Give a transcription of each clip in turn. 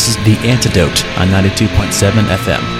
This is The Antidote on 92.7 FM.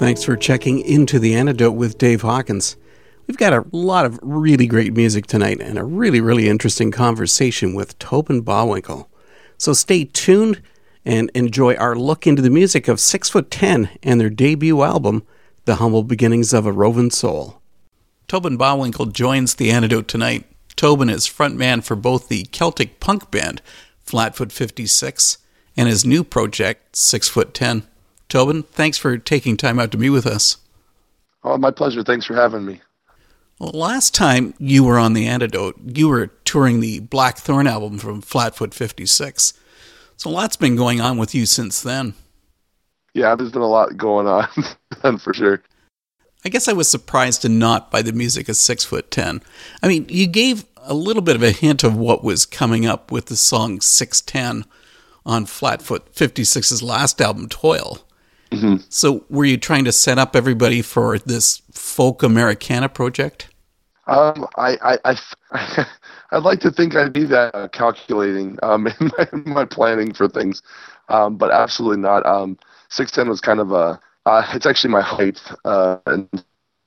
Thanks for checking into the antidote with Dave Hawkins. We've got a lot of really great music tonight and a really, really interesting conversation with Tobin Bawinkel. So stay tuned and enjoy our look into the music of Six Foot Ten and their debut album, The Humble Beginnings of a Rovin' Soul. Tobin Bawinkel joins the antidote tonight. Tobin is frontman for both the Celtic punk band Flatfoot 56 and his new project, Six Foot Ten. Tobin, thanks for taking time out to be with us. Oh, my pleasure. Thanks for having me. Well, last time you were on The Antidote, you were touring the Blackthorn album from Flatfoot 56. So a lot's been going on with you since then. Yeah, there's been a lot going on, for sure. I guess I was surprised to not by the music of Six Foot Ten. I mean, you gave a little bit of a hint of what was coming up with the song 610 on Flatfoot 56's last album, Toil. Mm-hmm. So, were you trying to set up everybody for this folk Americana project? Um, I, I, I, would like to think I'd be that uh, calculating um, in, my, in, my, planning for things, um, but absolutely not. Um, Six ten was kind of a. Uh, it's actually my height, uh, and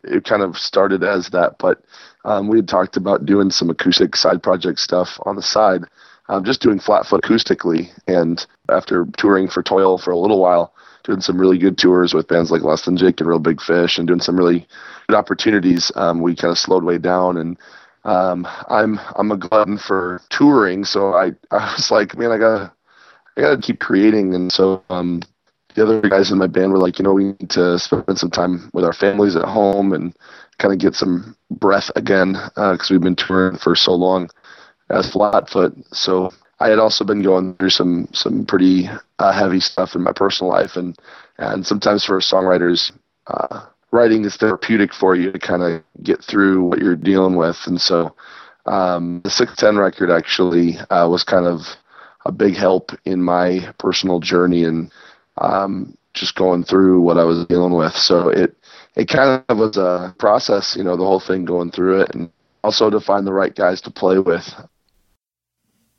it kind of started as that. But um, we had talked about doing some acoustic side project stuff on the side, um, just doing flatfoot acoustically. And after touring for Toil for a little while, doing some really good tours with bands like Less Than Jake and Real Big Fish, and doing some really good opportunities, um, we kind of slowed way down. And um, I'm I'm a glutton for touring, so I I was like, man, I gotta I gotta keep creating. And so um, the other guys in my band were like, you know, we need to spend some time with our families at home and kind of get some breath again because uh, we've been touring for so long as Flatfoot. So I had also been going through some some pretty uh, heavy stuff in my personal life, and and sometimes for songwriters, uh, writing is therapeutic for you to kind of get through what you're dealing with. And so um, the 610 record actually uh, was kind of a big help in my personal journey and um, just going through what I was dealing with. So it it kind of was a process, you know, the whole thing going through it, and also to find the right guys to play with.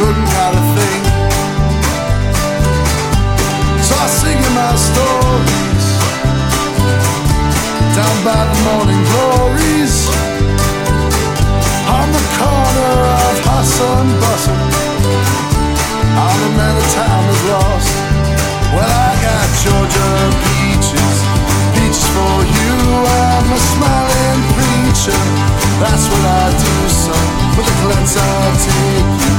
couldn't write a thing. So I sing you my stories down by the morning glories on the corner of hustle and bustle. I'm the man of time is lost. Well, I got Georgia peaches, peaches for you. I'm a smiling preacher. That's what I do, son. With the glance I take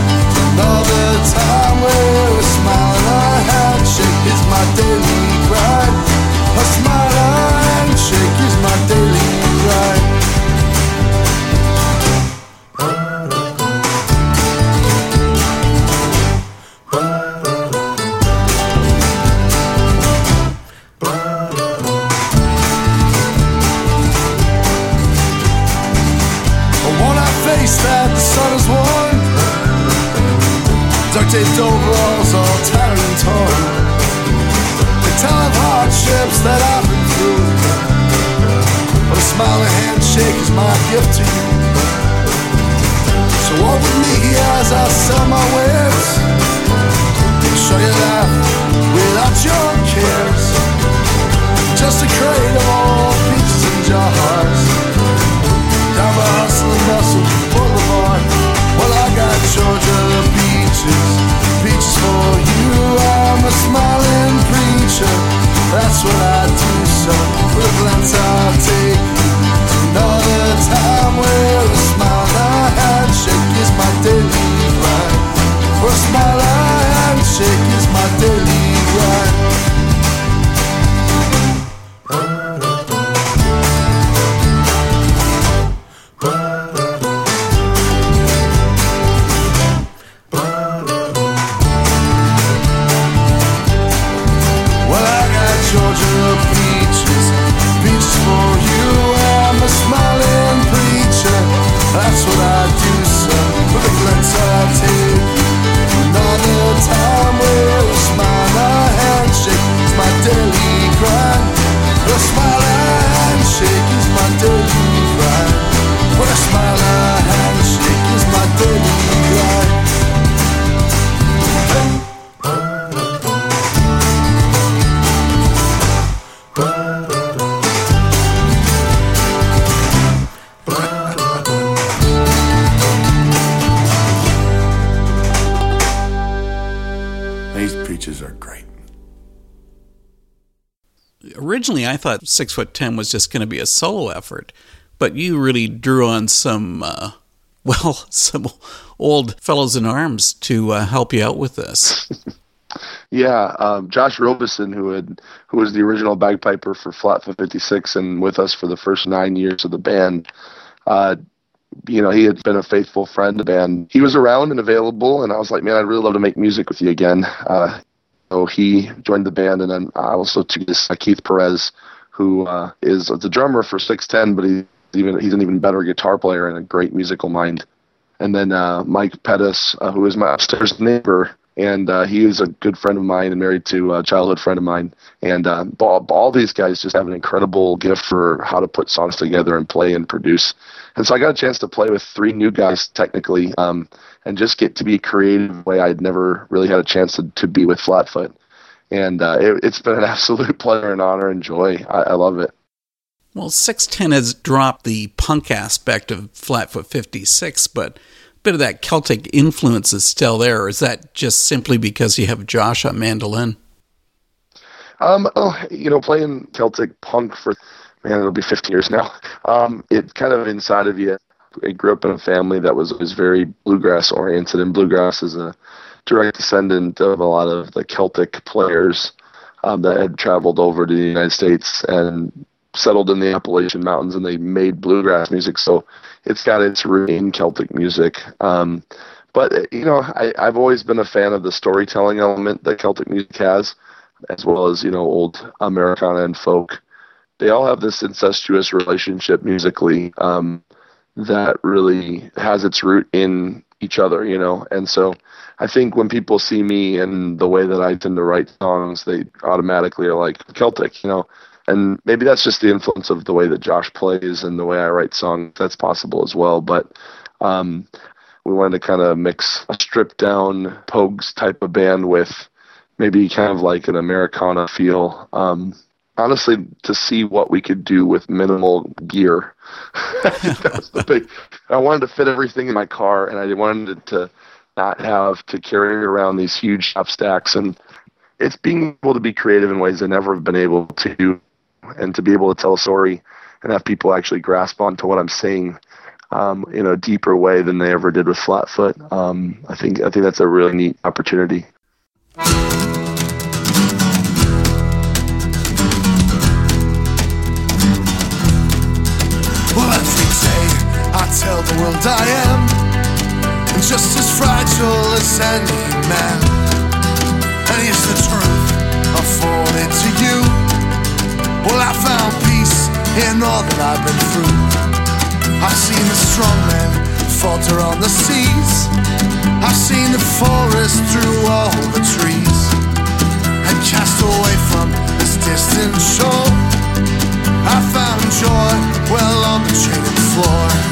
Another time a smile a handshake is my daily grind. A smile. gift to you. Originally I thought Six Foot Ten was just going to be a solo effort, but you really drew on some, uh, well, some old fellows in arms to uh, help you out with this. yeah, um, Josh Robeson, who had who was the original bagpiper for Flatfoot 56 and with us for the first nine years of the band. Uh, you know, he had been a faithful friend band. He was around and available, and I was like, man, I'd really love to make music with you again. Uh, so he joined the band, and then I also took this uh, Keith Perez, who uh, is the drummer for 610, but he's even he's an even better guitar player and a great musical mind. And then uh, Mike Pettis, uh, who is my upstairs neighbor, and uh, he is a good friend of mine and married to a childhood friend of mine. And uh, all, all these guys just have an incredible gift for how to put songs together and play and produce. And so I got a chance to play with three new guys technically, um, and just get to be creative way I'd never really had a chance to, to be with Flatfoot. And uh, it, has been an absolute pleasure and honor and joy. I, I love it. Well, 610 has dropped the punk aspect of Flatfoot 56, but a bit of that Celtic influence is still there. Or is that just simply because you have Josh on mandolin? Um, oh, you know, playing Celtic punk for man, it'll be 15 years now. Um, it kind of inside of you. I grew up in a family that was was very bluegrass oriented, and bluegrass is a direct descendant of a lot of the Celtic players um, that had traveled over to the United States and settled in the Appalachian Mountains, and they made bluegrass music. So it's got its root in Celtic music. Um, but you know, I, I've always been a fan of the storytelling element that Celtic music has, as well as you know old Americana and folk they all have this incestuous relationship musically um, that really has its root in each other, you know. And so I think when people see me and the way that I tend to write songs, they automatically are like Celtic, you know. And maybe that's just the influence of the way that Josh plays and the way I write songs. That's possible as well. But um, we wanted to kind of mix a stripped down Pogues type of band with maybe kind of like an Americana feel. Um, honestly to see what we could do with minimal gear. that was the big. I wanted to fit everything in my car, and I wanted to not have to carry around these huge shop stacks. And it's being able to be creative in ways I never have been able to, and to be able to tell a story and have people actually grasp onto what I'm saying. Um, in a deeper way than they ever did with Flatfoot. Um, I think I think that's a really neat opportunity. Tell the world I am and just as fragile as any man. And here's the truth afforded to you. Well, I found peace in all that I've been through. I've seen the strong men falter on the seas. I've seen the forest through all the trees and cast away from this distant shore. I found joy well on the traded floor.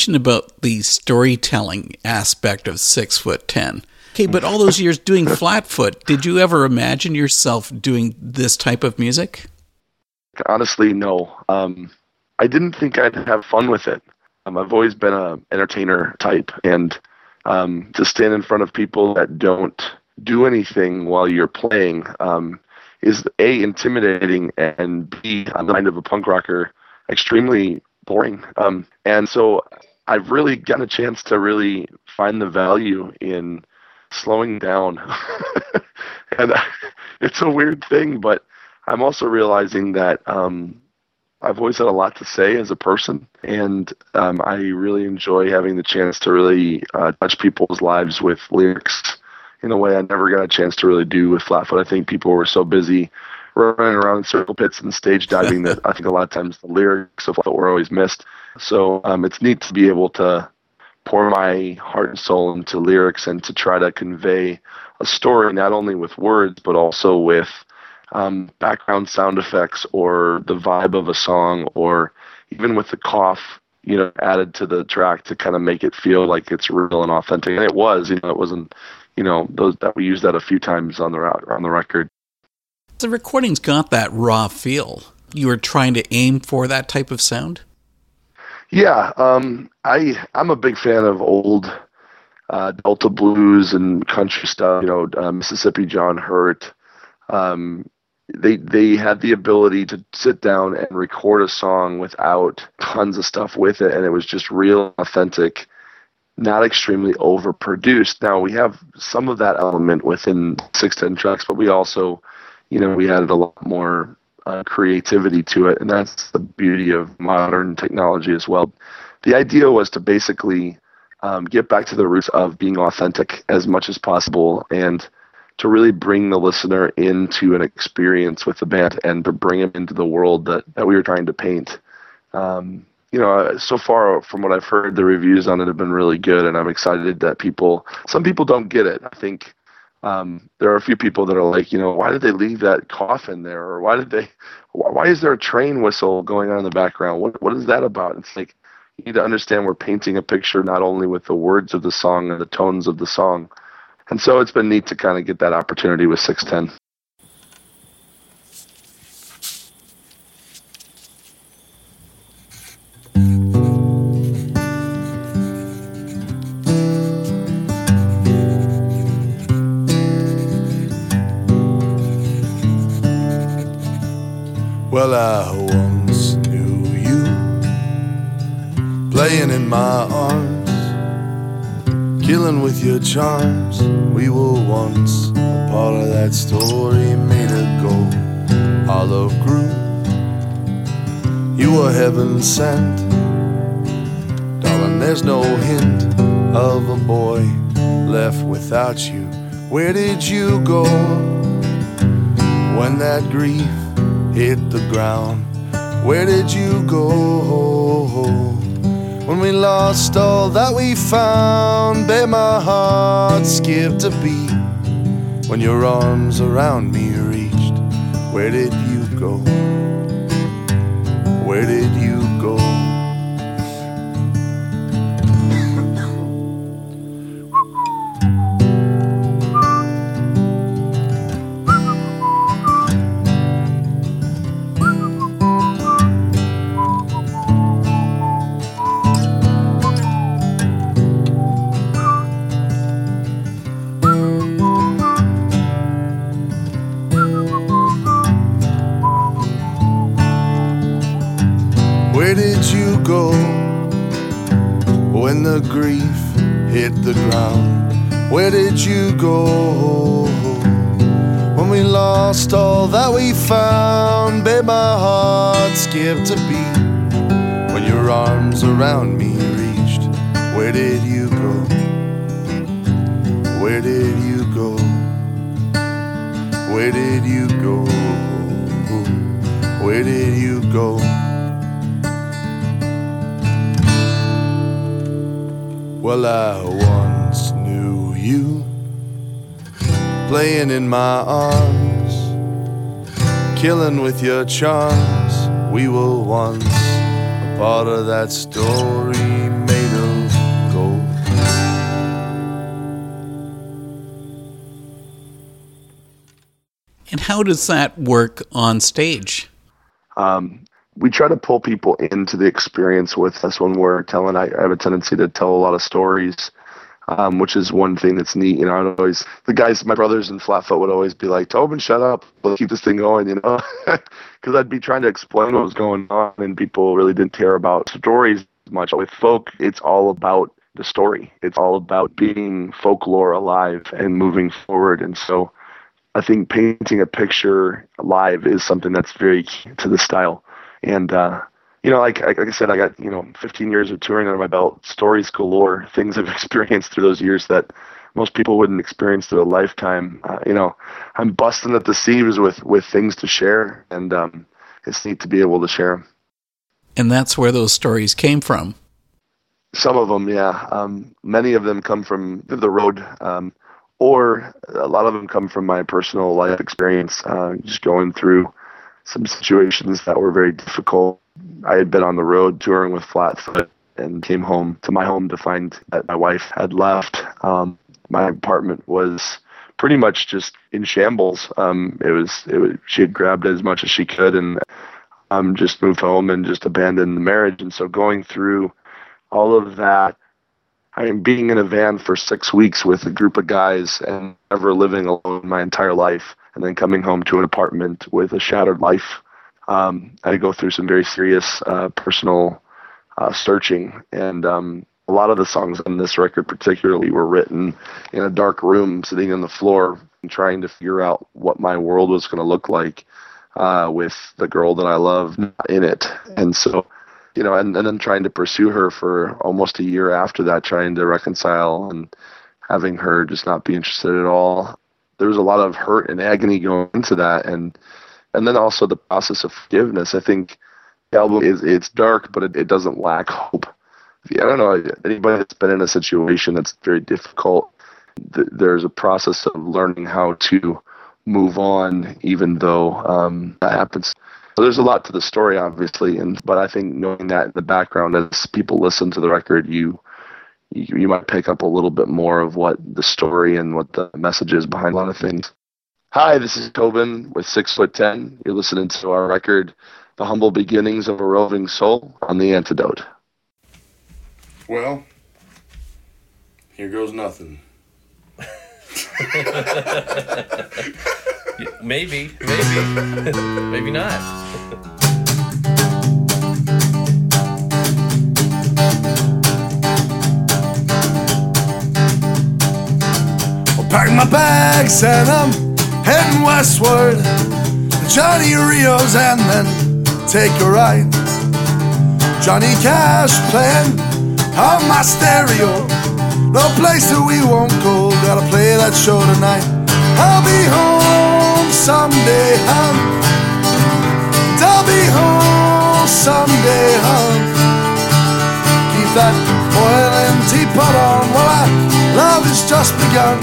mentioned about the storytelling aspect of Six Foot Ten. Okay, but all those years doing Flatfoot, did you ever imagine yourself doing this type of music? Honestly, no. Um, I didn't think I'd have fun with it. Um, I've always been a entertainer type, and um, to stand in front of people that don't do anything while you're playing um, is a intimidating and b on the mind of a punk rocker extremely boring. Um, and so I've really gotten a chance to really find the value in slowing down. and it's a weird thing, but I'm also realizing that um, I've always had a lot to say as a person, and um, I really enjoy having the chance to really uh, touch people's lives with lyrics in a way I never got a chance to really do with Flatfoot. I think people were so busy running around in circle pits and stage diving that I think a lot of times the lyrics of Flatfoot were always missed. So um, it's neat to be able to pour my heart and soul into lyrics and to try to convey a story not only with words but also with um, background sound effects or the vibe of a song or even with the cough you know added to the track to kind of make it feel like it's real and authentic. And it was you know it wasn't you know those that we used that a few times on the on the record. The recording's got that raw feel. You were trying to aim for that type of sound yeah, um, I I'm a big fan of old uh, Delta blues and country stuff. You know, uh, Mississippi John Hurt. Um, they they had the ability to sit down and record a song without tons of stuff with it, and it was just real, authentic, not extremely overproduced. Now we have some of that element within six ten tracks, but we also, you know, we added a lot more uh, creativity to it, and that's the beauty of modern technology as well. The idea was to basically um, get back to the roots of being authentic as much as possible and to really bring the listener into an experience with the band and to bring them into the world that, that we were trying to paint. Um, you know, so far from what I've heard, the reviews on it have been really good, and I'm excited that people, some people don't get it. I think um, there are a few people that are like, you know, why did they leave that coffin there, or why did they, why is there a train whistle going on in the background? What what is that about? It's like you need to understand we're painting a picture not only with the words of the song and the tones of the song, and so it's been neat to kind of get that opportunity with six ten. Well, I once knew you playing in my arms, killing with your charms. We were once a part of that story made of gold. Olive grew, you were heaven sent. Darling, there's no hint of a boy left without you. Where did you go when that grief? Hit the ground. Where did you go? When we lost all that we found, babe, my heart skipped a beat. When your arms around me reached, where did you go? Where did you go. Well, I once knew you playing in my arms, killing with your charms. We were once a part of that story made of gold. And how does that work on stage? Um, we try to pull people into the experience with us when we're telling. I, I have a tendency to tell a lot of stories, um, which is one thing that's neat. You know, I'd always the guys, my brothers in Flatfoot would always be like, "Tobin, shut up, let's keep this thing going," you know, because I'd be trying to explain what was going on, and people really didn't care about stories much. With folk, it's all about the story. It's all about being folklore alive and moving forward, and so. I think painting a picture live is something that's very key to the style. And uh, you know, like, like I said, I got you know 15 years of touring under my belt, stories galore, things I've experienced through those years that most people wouldn't experience through a lifetime. Uh, you know, I'm busting at the seams with with things to share, and um, it's neat to be able to share them. And that's where those stories came from. Some of them, yeah. Um, many of them come from the road, um, or a lot of them come from my personal life experience, uh, just going through some situations that were very difficult. I had been on the road touring with Flatfoot and came home to my home to find that my wife had left. Um, my apartment was pretty much just in shambles. Um, it was it was she had grabbed as much as she could and um, just moved home and just abandoned the marriage. And so going through all of that, I mean, being in a van for six weeks with a group of guys and never living alone my entire life and then coming home to an apartment with a shattered life. Um, I go through some very serious uh, personal uh, searching, and um, a lot of the songs on this record, particularly, were written in a dark room, sitting on the floor, trying to figure out what my world was going to look like uh, with the girl that I love in it, and so. You know, and, and then trying to pursue her for almost a year after that, trying to reconcile and having her just not be interested at all there was a lot of hurt and agony going into that, and and then also the process of forgiveness. I think the album is it's dark, but it, it doesn't lack hope. I don't know anybody that's been in a situation that's very difficult. Th- there's a process of learning how to move on, even though um, that happens. So there's a lot to the story, obviously, and but I think knowing that in the background, as people listen to the record, you you, you might pick up a little bit more of what the story and what the message is behind a lot of things. Hi, this is Tobin with Six Foot Ten. You're listening to our record, The Humble Beginnings of a Roving Soul, on The Antidote. Well, here goes nothing. maybe, maybe, maybe not. Pack my bags and I'm heading westward to Johnny Rio's and then take a ride. Johnny Cash playing on my stereo. No place that we won't go, gotta play that show tonight. I'll be home someday, hon. I'll be home someday, hon. Keep that boiling teapot on while our love has just begun.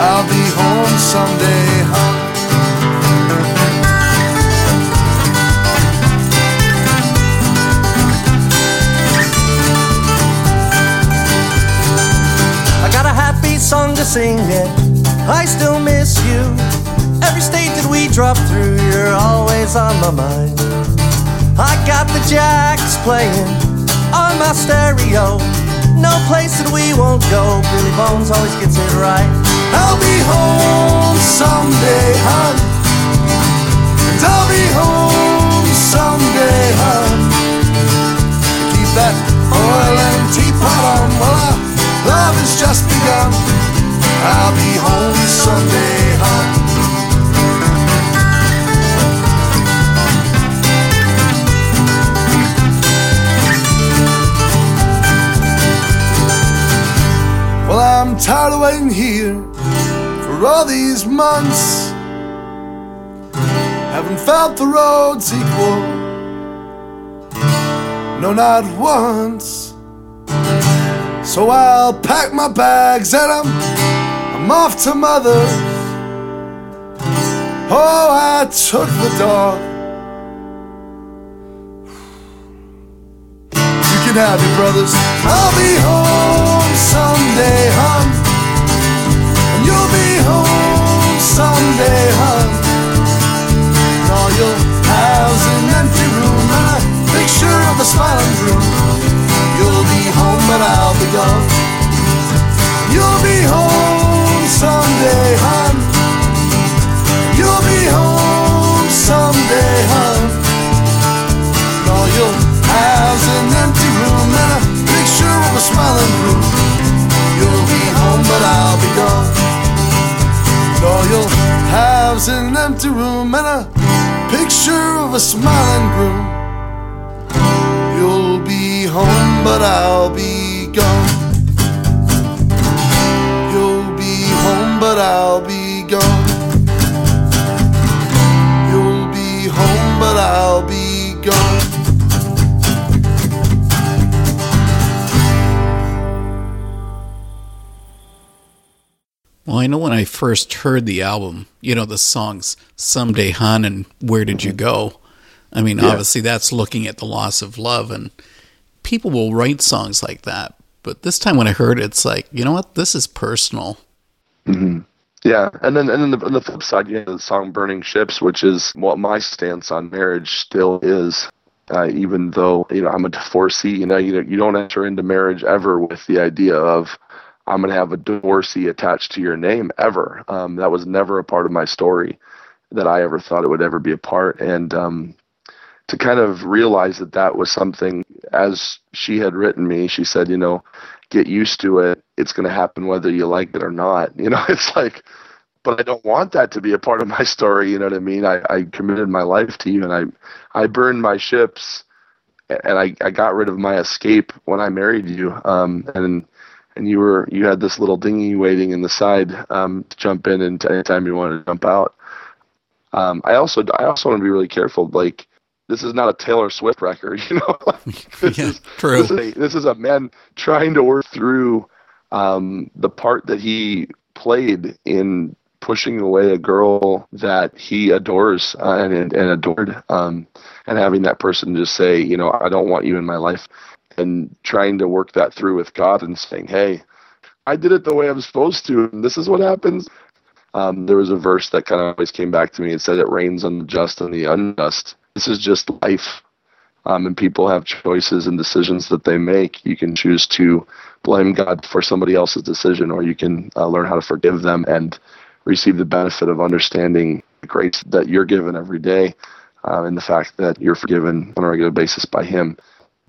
I'll be home someday, hon. I got a happy song to sing it. I still miss you. Every state that we drop through, you're always on my mind. I got the jacks playing on my stereo. No place that we won't go. Billy Bones always gets it right. I'll be home someday, hon. And I'll be home someday, hon. Keep that oil and teapot on while love has just begun. I'll be home someday, hon. I'm tired of waiting here for all these months. Haven't felt the roads equal, no, not once. So I'll pack my bags and I'm, I'm off to mother. Oh, I took the dog. and happy, brothers. I'll be home someday, hon. And you'll be home someday, hon. And all your house an empty room and a picture of a smiling groom. You'll be home, but I'll be gone. I know when I first heard the album, you know, the songs Someday Hun and Where Did You Go? I mean, Yeah. obviously that's looking at the loss of love, and people will write songs like that. But this time when I heard it, it's like, you know what? This is personal. Yeah, and then and then the, on the flip side, you have the song "Burning Ships," which is what my stance on marriage still is. Uh, even though you know I'm a divorcee, you know you you don't enter into marriage ever with the idea of I'm going to have a Dorsey attached to your name ever. Um, that was never a part of my story that I ever thought it would ever be a part. And um, to kind of realize that that was something, as she had written me, she said, you know, get used to it. It's going to happen whether you like it or not. You know, it's like, but I don't want that to be a part of my story. You know what I mean? I, I committed my life to you and I, I burned my ships and I, I got rid of my escape when I married you. Um, and, and you were, you had this little dinghy waiting in the side, um, to jump in and anytime you wanted to jump out. Um, I also, I also want to be really careful. Like, this is not a Taylor Swift record, you know. Like, this Yeah, is, true. This is, a, this is a man trying to work through um, the part that he played in pushing away a girl that he adores uh, and, and adored, um, and having that person just say, you know, I don't want you in my life, and trying to work that through with God and saying, hey, I did it the way I'm supposed to, and this is what happens. Um, there was a verse that kind of always came back to me. It said, "It rains on the just and the unjust." This is just life, um, and people have choices and decisions that they make. You can choose to blame God for somebody else's decision, or you can uh, learn how to forgive them and receive the benefit of understanding the grace that you're given every day, uh, and the fact that you're forgiven on a regular basis by Him.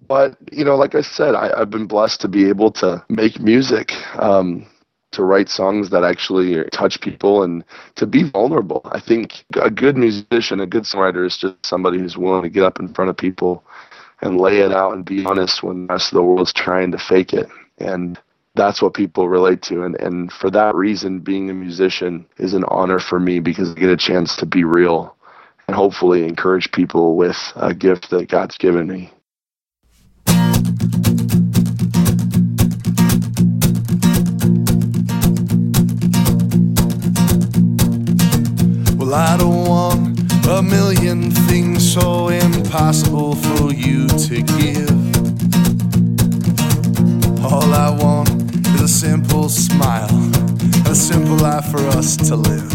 But you know, like I said, I, I've been blessed to be able to make music. Um, to write songs that actually touch people and to be vulnerable. I think a good musician, a good songwriter is just somebody who's willing to get up in front of people and lay it out and be honest when the rest of the world's trying to fake it. And that's what people relate to. And, and for that reason, being a musician is an honor for me because I get a chance to be real and hopefully encourage people with a gift that God's given me. Well, I don't want a million things so impossible for you to give. All I want is a simple smile a simple life for us to live.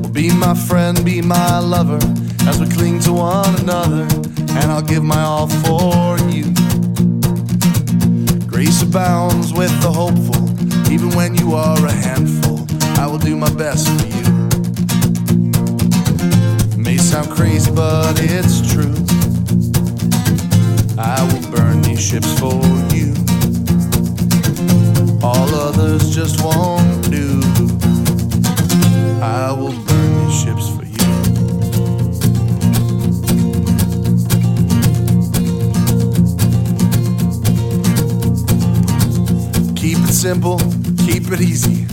Well, be my friend, be my lover as we cling to one another, and I'll give my all for you. Grace abounds with the hopeful, even when you are a handful. I will do my best for you. May sound crazy, but it's true. I will burn these ships for you. All others just won't do. I will burn these ships simple, keep it easy.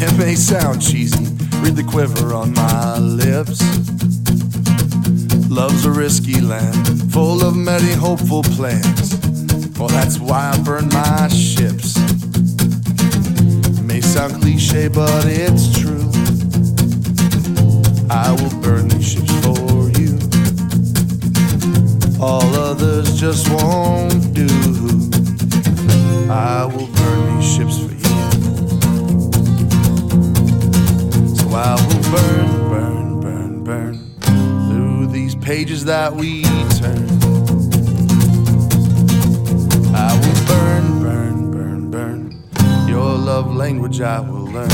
It may sound cheesy. Read the quiver on my lips. Love's a risky land, full of many hopeful plans. Well, that's why I burn my ships. It may sound cliche, but it's true. I will burn these ships for you. All others just won't do. I will ships for you. So I will burn, burn, burn, burn through these pages that we turn. I will burn, burn, burn, burn. Your love language I will learn.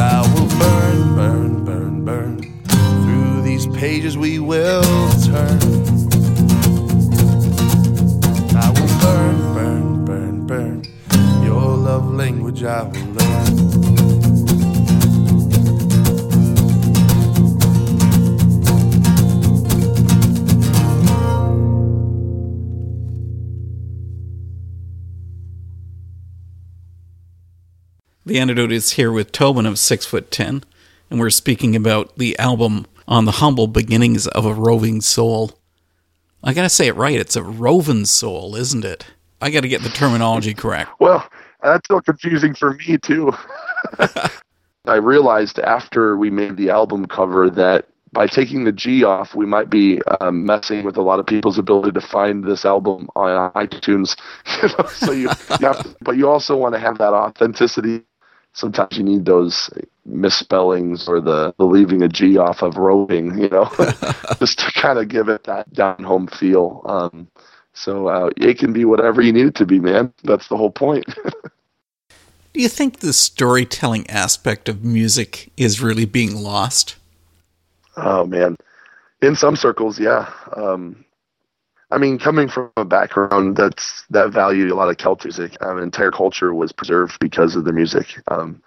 I will burn, burn, burn, burn. Through these pages we will turn. Love language I. The Antidote is here with Tobin of Six Foot Ten, and we're speaking about the album on the humble beginnings of a roving soul. I gotta say it right, it's a roving soul, isn't it? I gotta get the terminology correct. Well, that's so confusing for me too. I realized after we made the album cover that by taking the G off, we might be um, messing with a lot of people's ability to find this album on iTunes. You know, so you, you have to, but you also want to have that authenticity. Sometimes you need those misspellings or the, the leaving a G off of roving, you know, just to kind of give it that down home feel. Um, so uh, it can be whatever you need it to be, man. That's the whole point. Do you think the storytelling aspect of music is really being lost? Oh man, in some circles, yeah. Um, I mean, coming from a background that's that valued a lot of Celtic music, um, an entire culture was preserved because of the music. Um,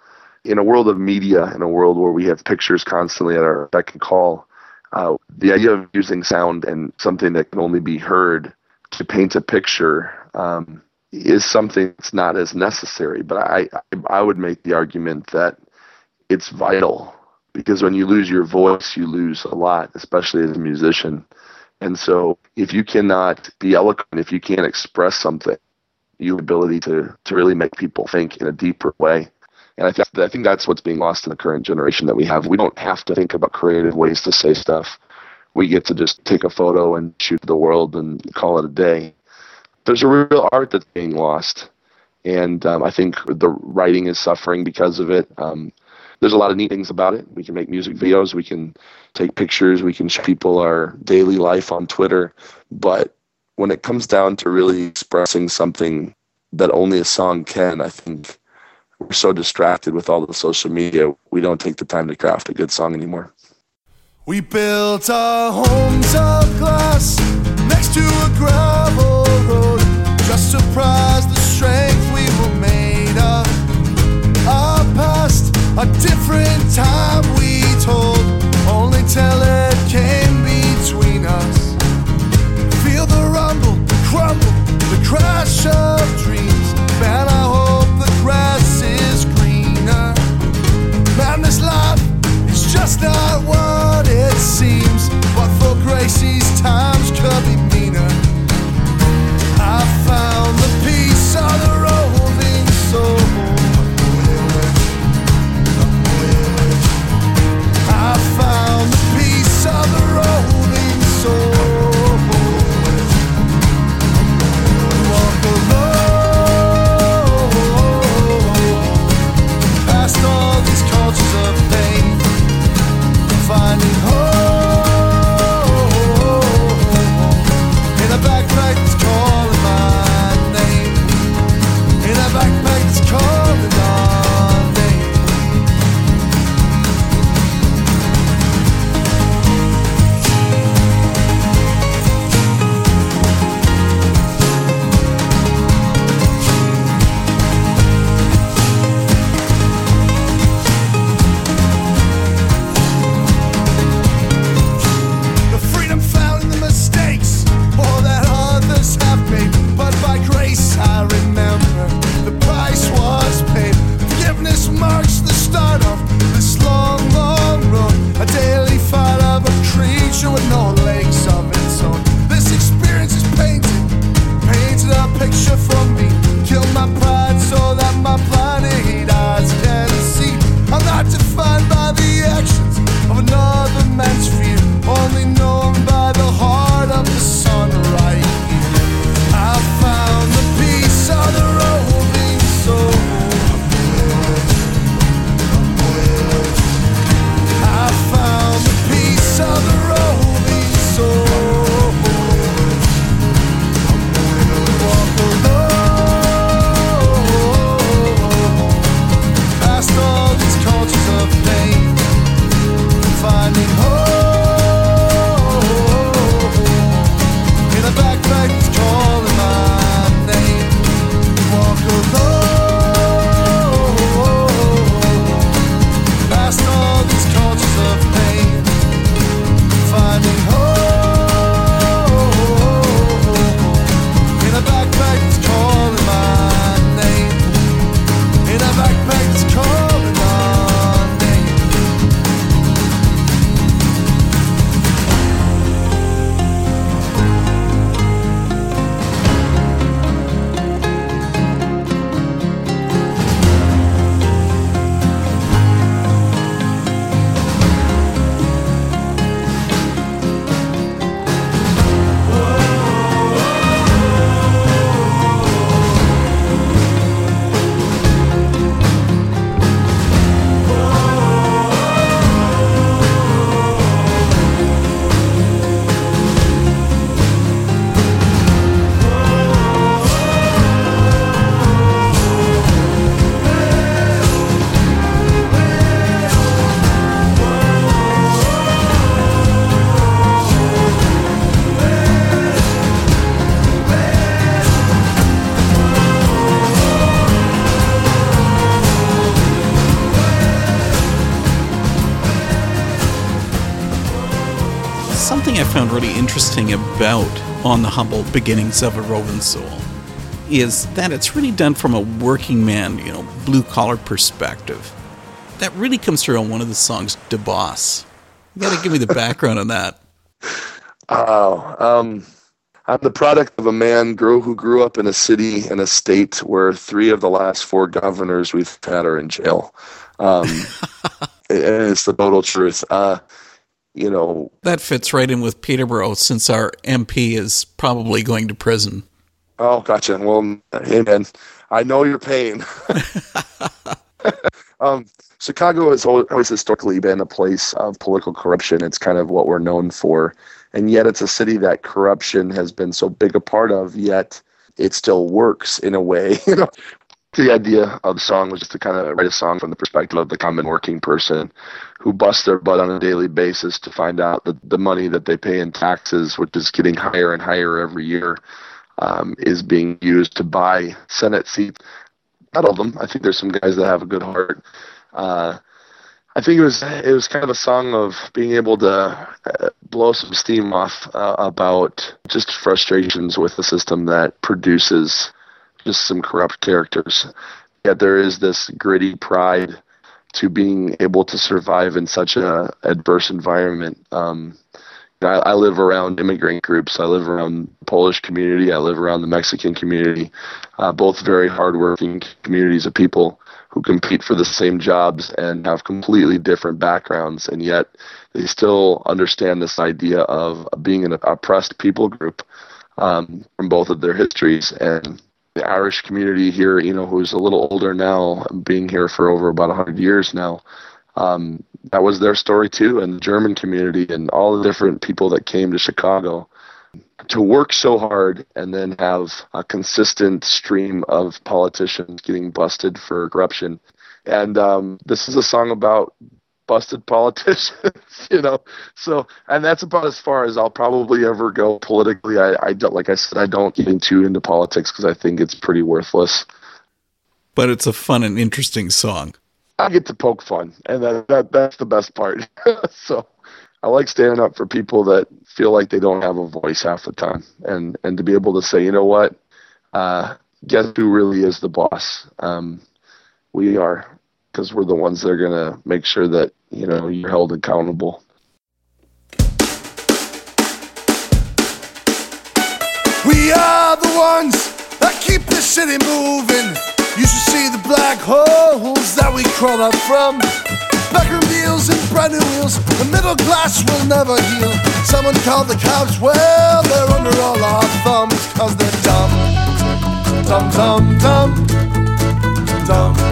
in a world of media, in a world where we have pictures constantly at our beck and call, uh, the idea of using sound and something that can only be heard to paint a picture um, is something that's not as necessary. But I, I would make the argument that it's vital because when you lose your voice, you lose a lot, especially as a musician. And so, if you cannot be eloquent, if you can't express something, you have ability to to really make people think in a deeper way. And I think I think that's what's being lost in the current generation that we have. We don't have to think about creative ways to say stuff. We get to just take a photo and shoot the world and call it a day. There's a real art that's being lost, and um, I think the writing is suffering because of it. Um, there's a lot of neat things about it. We can make music videos, we can take pictures, we can show people our daily life on Twitter. But when it comes down to really expressing something that only a song can, I think we're so distracted with all the social media, we don't take the time to craft a good song anymore. We built our homes of glass next to a gravel road. Just surprised the strength we were made of. Our past, a different time we told, only till it came between us. Feel the rumble, the crumble, the crash of dreams. Man, I hope the grass is greener. Man, this life is just not it seems. But for Gracie's time. Really interesting about On the Humble Beginnings of a Roving Soul is that it's really done from a working man, you know, blue collar perspective. That really comes through on one of the songs, De Boss. You got to give me the background on that. Oh, um, I'm the product of a man grew, who grew up in a city and a state where three of the last four governors we've had are in jail. Um, it's the total truth. Uh, you know, that fits right in with Peterborough since our MP is probably going to prison. Oh, gotcha. Well, hey man, I know your pain. um, Chicago has always historically been a place of political corruption. It's kind of what we're known for, and yet it's a city that corruption has been so big a part of. Yet it still works in a way. You know, the idea of the song was just to kind of write a song from the perspective of the common working person who bust their butt on a daily basis to find out that the money that they pay in taxes, which is getting higher and higher every year, um, is being used to buy Senate seats. Not all of them. I think there's some guys that have a good heart. Uh, I think it was it was kind of a song of being able to uh, blow some steam off uh, about just frustrations with the system that produces just some corrupt characters. Yet there is this gritty pride to being able to survive in such a adverse environment. Um, I, I live around immigrant groups. I live around the Polish community. I live around the Mexican community. Uh, both very hardworking communities of people who compete for the same jobs and have completely different backgrounds, and yet they still understand this idea of being an oppressed people group um, from both of their histories. And the Irish community here, you know, who's a little older now, being here for over about 100 years now, um, that was their story too, and the German community and all the different people that came to Chicago to work so hard and then have a consistent stream of politicians getting busted for corruption. And um, this is a song about busted politicians, you know. So, and that's about as far as I'll probably ever go politically. I, I don't, like I said, I don't get too into politics because I think it's pretty worthless. But it's a fun and interesting song. I get to poke fun, and that, that that's the best part. so I like standing up for people that feel like they don't have a voice half the time, and and to be able to say, you know what, uh, guess who really is the boss? Um, we are, because we're the ones that are gonna make sure that you know you're held accountable. We are the ones that keep the city moving. You should see the black holes that we crawl up from. Backroom deals and brand new wheels. The middle class will never heal. Someone called the cops, well, they're under all our thumbs, cause they're dumb. Dumb, dumb, dumb. Dumb.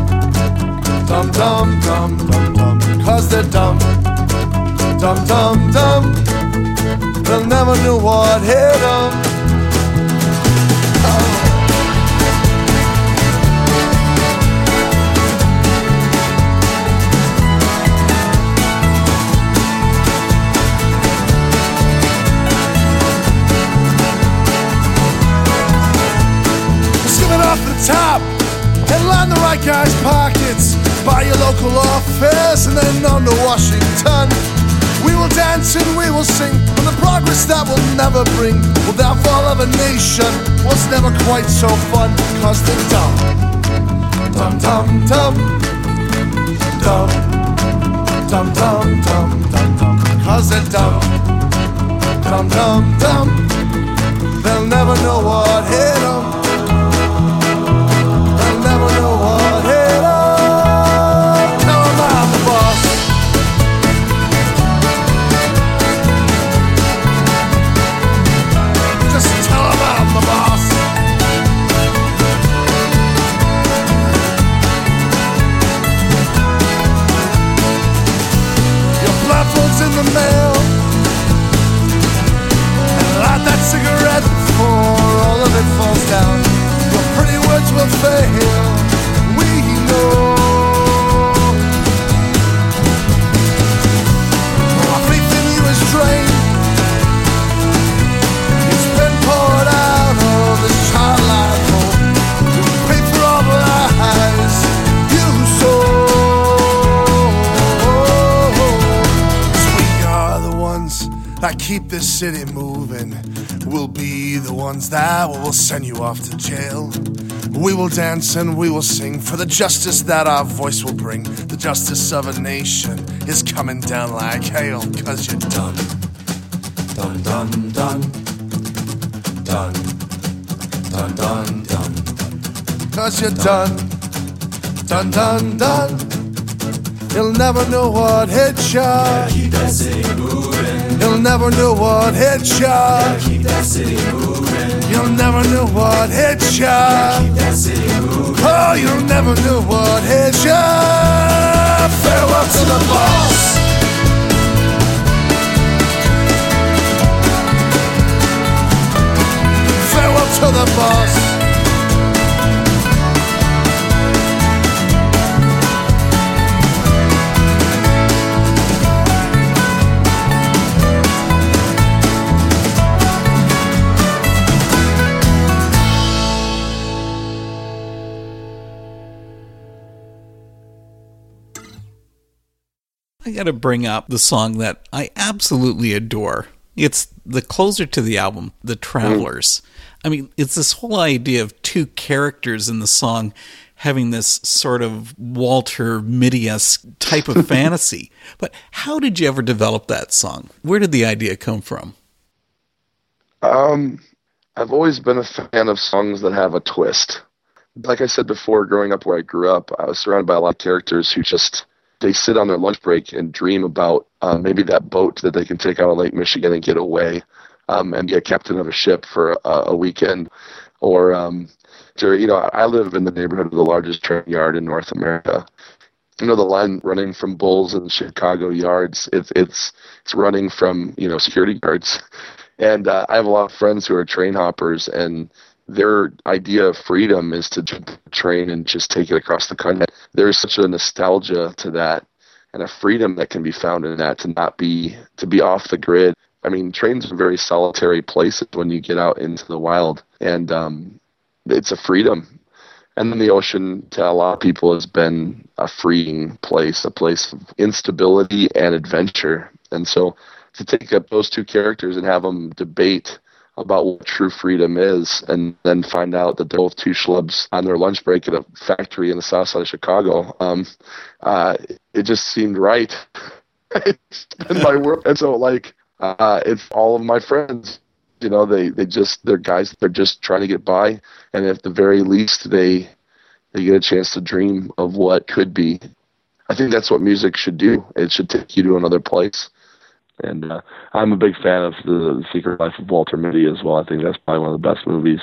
Dumb, dumb, dumb, dumb, dumb. Cause they're dumb. Dumb, dumb, dumb. They'll never know what hit them. Local office and then on to Washington. We will dance and we will sing on the progress that will never bring. Well, downfall of a nation was never quite so fun, cause they're dumb. Dumb, dumb, dumb. Dumb. Dumb, dumb, dumb, dumb, dumb. Cause they're dumb. Dumb, dumb, dumb. They'll never know what hit them. Keep this city moving. We'll be the ones that will send you off to jail. We will dance and we will sing for the justice that our voice will bring. The justice of a nation is coming down like hail, cause you're done. Dun dun dun. Dun. Dun dun dun. Cause you're done. Dun dun dun. You'll never know what hit ya. Moving. You'll never know what hit ya. Keep that city moving. You'll never know what hit ya. Keep that city moving. Oh, you'll never know what hit ya. Farewell to the boss. Farewell to the boss. Got to bring up the song that I absolutely adore. It's the closer to the album, The Travelers. I mean, it's this whole idea of two characters in the song having this sort of Walter Mitty type of fantasy. But how did you ever develop that song? Where did the idea come from? Um, I've always been a fan of songs that have a twist. Like I said before, growing up where I grew up, I was surrounded by a lot of characters who just they sit on their lunch break and dream about uh, maybe that boat that they can take out of Lake Michigan and get away um, and be a captain of a ship for a, a weekend. Or, um, to, you know, I live in the neighborhood of the largest train yard in North America. You know, the line running from Bulls and Chicago yards, it's, it's, it's running from, you know, security guards. And uh, I have a lot of friends who are train hoppers and their idea of freedom is to jump the train and just take it across the country. There's such a nostalgia to that and a freedom that can be found in that to not be to be off the grid. I mean, trains are very solitary places when you get out into the wild, and um, it's a freedom. And then the ocean, to a lot of people, has been a freeing place, a place of instability and adventure. And so, to take up those two characters and have them debate about what true freedom is, and then find out that they're both two schlubs on their lunch break at a factory in the south side of Chicago. Um, uh, it just seemed right. it's my work, and so like uh, it's all of my friends. You know, they they just they're guys. They're just trying to get by, and at the very least, they they get a chance to dream of what could be. I think that's what music should do. It should take you to another place and uh, I'm a big fan of the Secret Life of Walter Mitty as well. I think that's probably one of the best movies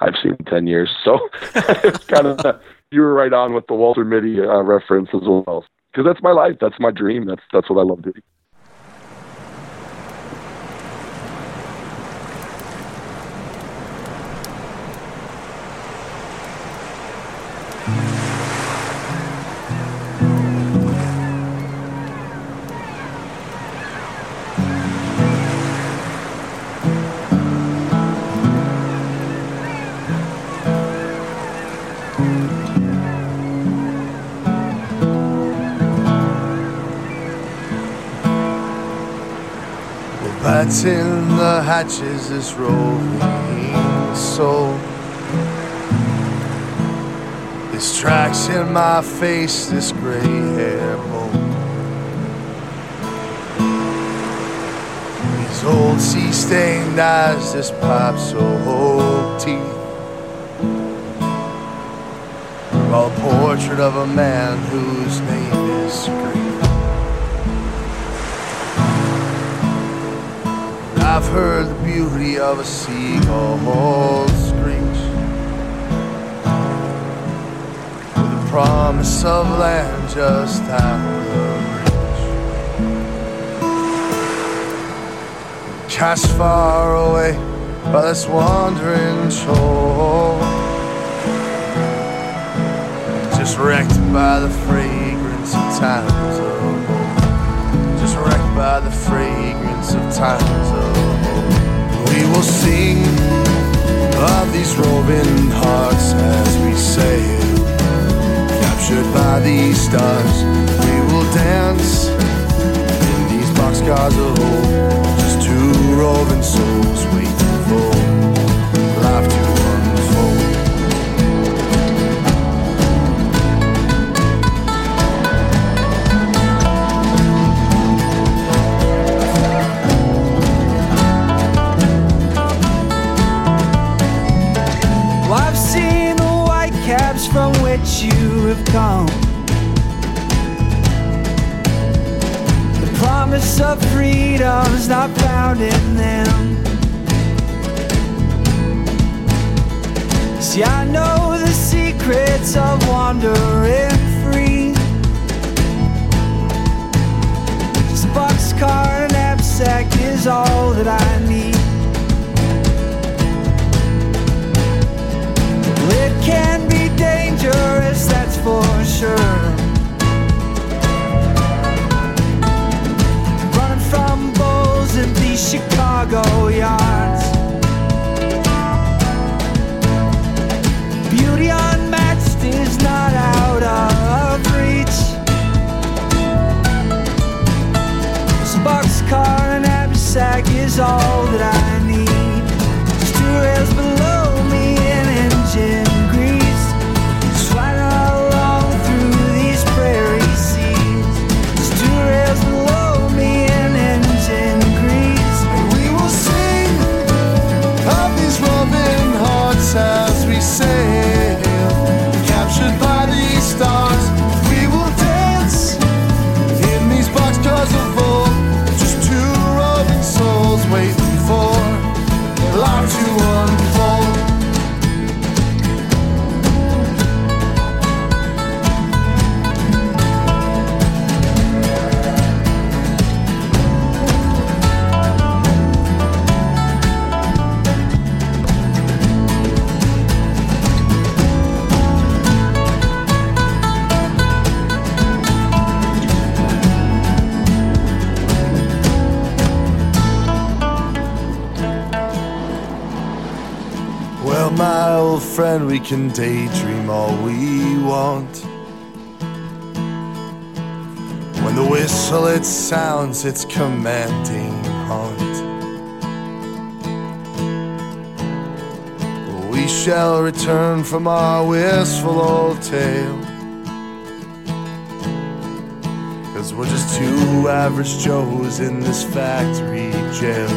I've seen in ten years. So it's kind of you were right on with the Walter Mitty uh, reference as well, because that's my life. That's my dream. That's that's what I love doing. Batting the hatches, this roving soul. This tracks in my face, this gray hair bowl. These old sea stained eyes, this pipe so old teeth. A portrait of a man whose name is grief. I've heard the beauty of a seagull screech. With the promise of land just out of reach. Cast far away by this wandering shore. Just wrecked by the fragrance of times wrecked by the fragrance of times we will sing of these roving hearts as we sail, captured by these stars. We will dance in these boxcars of old, just two roving souls waiting for life to from which you have come. The promise of freedom is not found in them. See, I know the secrets of wandering free. Just a boxcar and knapsack is all that I need. Can be dangerous, that's for sure. We can daydream all we want. When the whistle it sounds, it's commanding haunt. We shall return from our wistful old tale. Cause we're just two average Joes in this factory jail.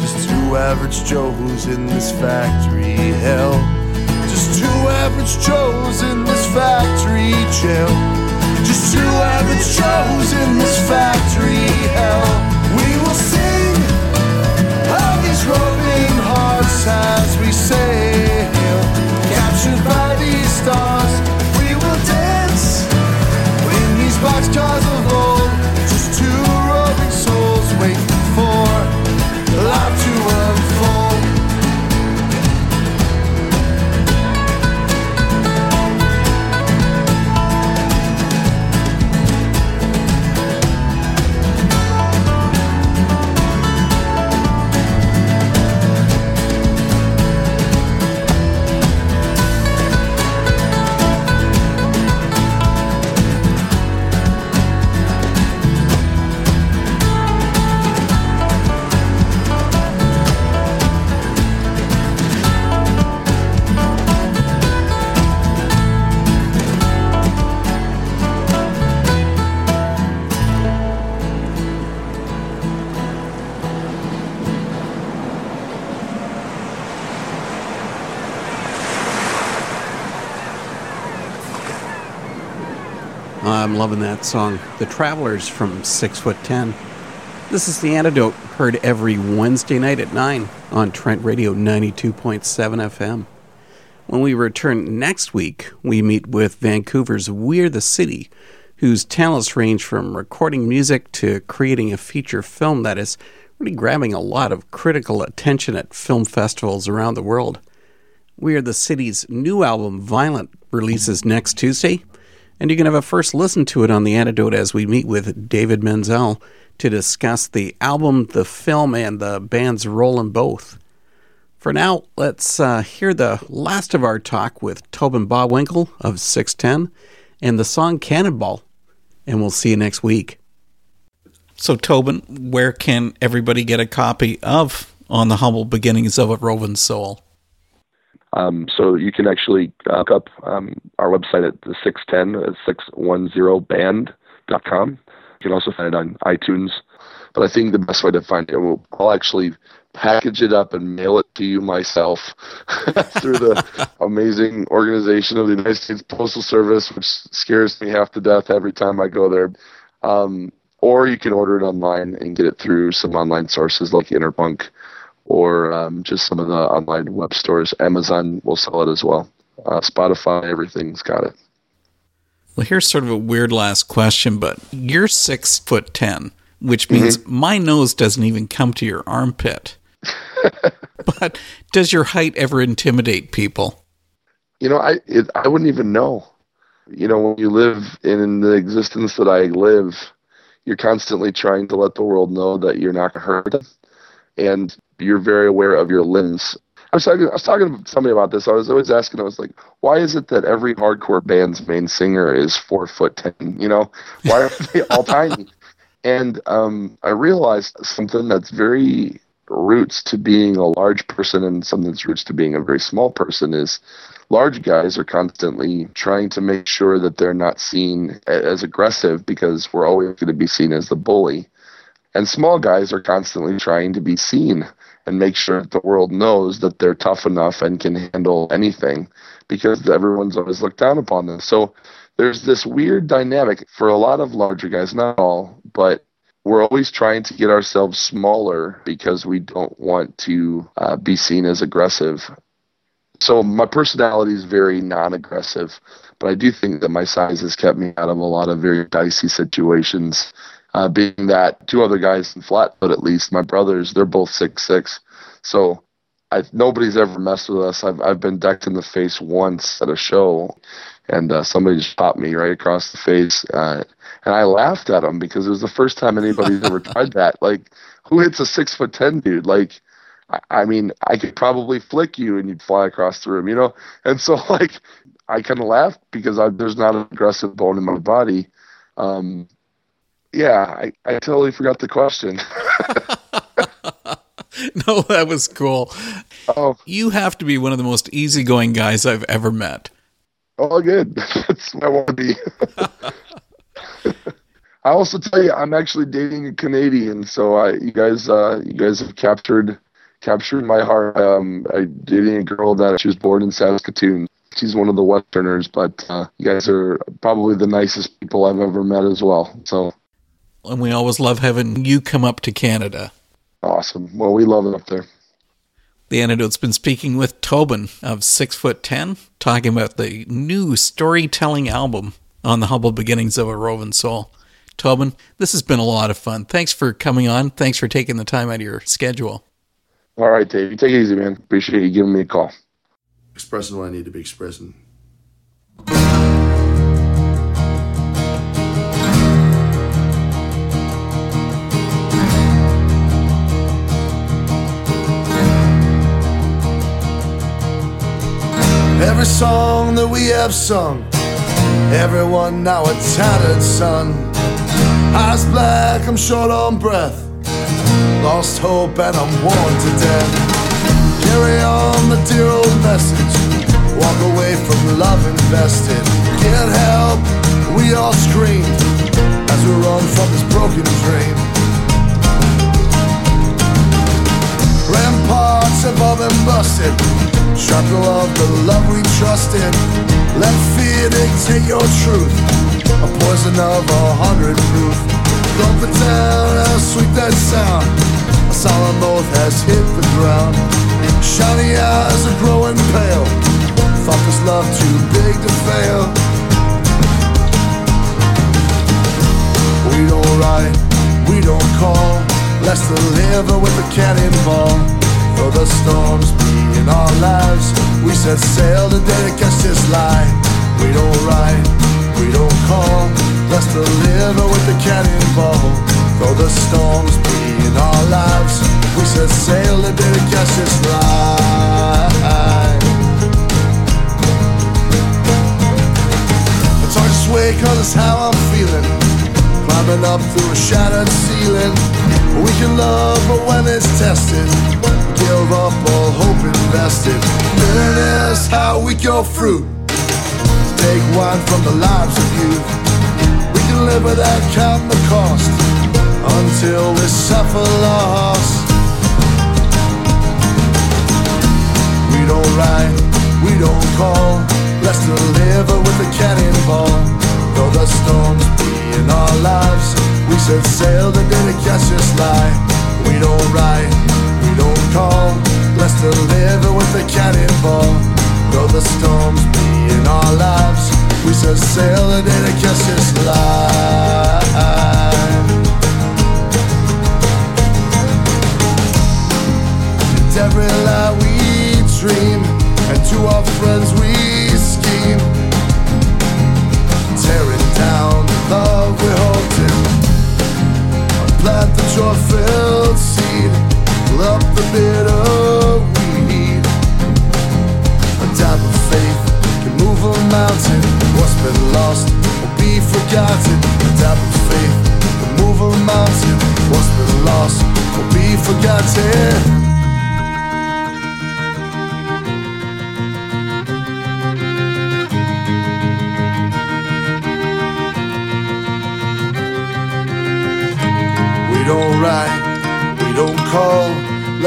Just two average Joes in this factory hell. Average Joes in this factory jail. Just two average Joes in this Loving that song. The Travelers from Six Foot Ten. This is the antidote, heard every Wednesday night at 9 on Trent Radio 92.7 FM. When we return next week, we meet with Vancouver's We're the City, whose talents range from recording music to creating a feature film that is really grabbing a lot of critical attention at film festivals around the world. We're the City's new album, Violent, releases next Tuesday, and you can have a first listen to it on The Antidote as we meet with David Menzel to discuss the album, the film, and the band's role in both. For now, let's uh, hear the last of our talk with Tobin Bawinkel of 610 and the song Cannonball, and we'll see you next week. So, Tobin, where can everybody get a copy of On the Humble Beginnings of a Roving Soul? Um, so you can actually uh, look up um, our website at the 610, 610band.com. You can also find it on iTunes. But I think the best way to find it, will I'll actually package it up and mail it to you myself through the amazing organization of the United States Postal Service, which scares me half to death every time I go there. Um, or you can order it online and get it through some online sources like Interpunk or um, just some of the online web stores. Amazon will sell it as well. Uh, Spotify, everything's got it. Well, here's sort of a weird last question, but you're six foot ten, which means mm-hmm. my nose doesn't even come to your armpit. but does your height ever intimidate people? You know, I it, I wouldn't even know. You know, when you live in the existence that I live, you're constantly trying to let the world know that you're not going to hurt them, and you're very aware of your limbs. I was talking, I was talking to somebody about this. I was always asking, I was like, why is it that every hardcore band's main singer is four foot ten? You know, why are they all tiny? And um, I realized something that's very roots to being a large person and something that's roots to being a very small person is large guys are constantly trying to make sure that they're not seen as aggressive because we're always going to be seen as the bully. And small guys are constantly trying to be seen and make sure that the world knows that they're tough enough and can handle anything because everyone's always looked down upon them. So there's this weird dynamic for a lot of larger guys, not all, but we're always trying to get ourselves smaller because we don't want to uh, be seen as aggressive. So my personality is very non-aggressive, but I do think that my size has kept me out of a lot of very dicey situations. Uh, being that two other guys in Flatfoot, at least my brothers, they're both six six, so I, nobody's ever messed with us. I've I've been decked in the face once at a show, and uh, somebody just popped me right across the face. Uh, and I laughed at him because it was the first time anybody's ever tried that. Like, who hits a six foot ten dude? Like, I, I mean, I could probably flick you and you'd fly across the room, you know. And so, like, I kind of laughed because I, there's not an aggressive bone in my body. Um, yeah, I, I totally forgot the question. no, that was cool. Oh, you have to be one of the most easygoing guys I've ever met. Oh, good. That's what I want to be. I also tell you, I'm actually dating a Canadian, so I, you guys, uh, you guys have captured captured my heart. Um, I dating a girl that she was born in Saskatoon. She's one of the Westerners, but uh, you guys are probably the nicest people I've ever met as well. So, and we always love having you come up to Canada. Awesome. Well, we love it up there. The Antidote's been speaking with Tobin of Six Foot Ten, talking about the new storytelling album on the humble beginnings of a roving soul. Tobin, this has been a lot of fun. Thanks for coming on. Thanks for taking the time out of your schedule. All right, Dave. Take it easy, man. Appreciate you giving me a call. Expressing what I need to be expressing. Every song that we have sung Everyone now a tattered son. Eyes black, I'm short on breath. Lost hope and I'm worn to death. Carry on the dear old message. Walk away from love invested. Can't help, we all scream as we run from this broken dream. Ramparts have all been Shrapnel of the love we trusted. Let fear dictate your truth. A poison of a hundred proof. It down, how sweet that sound. A solemn oath has hit the ground. Shiny eyes are growing pale. Thought this love too big to fail. We don't write, we don't call. Let's deliver with a cannonball. Though the storms our lives, we set sail to catch this lie. We don't write, we don't call. Let's deliver with the cannonball. Though the storms be in our lives, we set sail to catch this lie. It's hard to sway cause it's how I'm feeling. Climbing up through a shattered ceiling. We can love, but when it's tested, give up all hope invested. Bitterness, how we go fruit. Take wine from the lives of youth. We can live without counting the cost until we suffer loss. We don't write, we don't call. Let's deliver with a cannonball. Though the storms in our lives, we set sail the day to catch us lie. We don't write, we don't call. Let's deliver with a cannonball. Though the storms be in our lives, we set sail the day to catch us lie. And every lie we dream, and to our friends we scheme, love we hold in. Plant the joy-filled seed, pull up the bitter weed. A dab of faith can move a mountain. What's been lost will be forgotten. A dab of faith can move a mountain. What's been lost will be forgotten.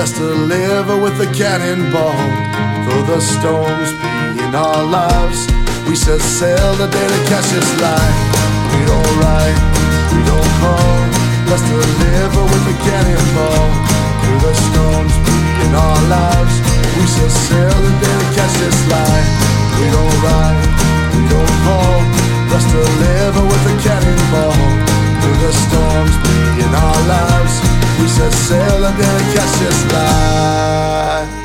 blessed to live with a cannonball. Though the storms be in our lives, we set sail the day to catch this light. We don't ride, we don't call. Blessed to live with a cannonball. through the storms be in our lives, we set sail the day to catch this light. We don't ride, we don't call. Blessed to live with a cannonball. through the storms be in our lives. We should sail and under Cassius' light.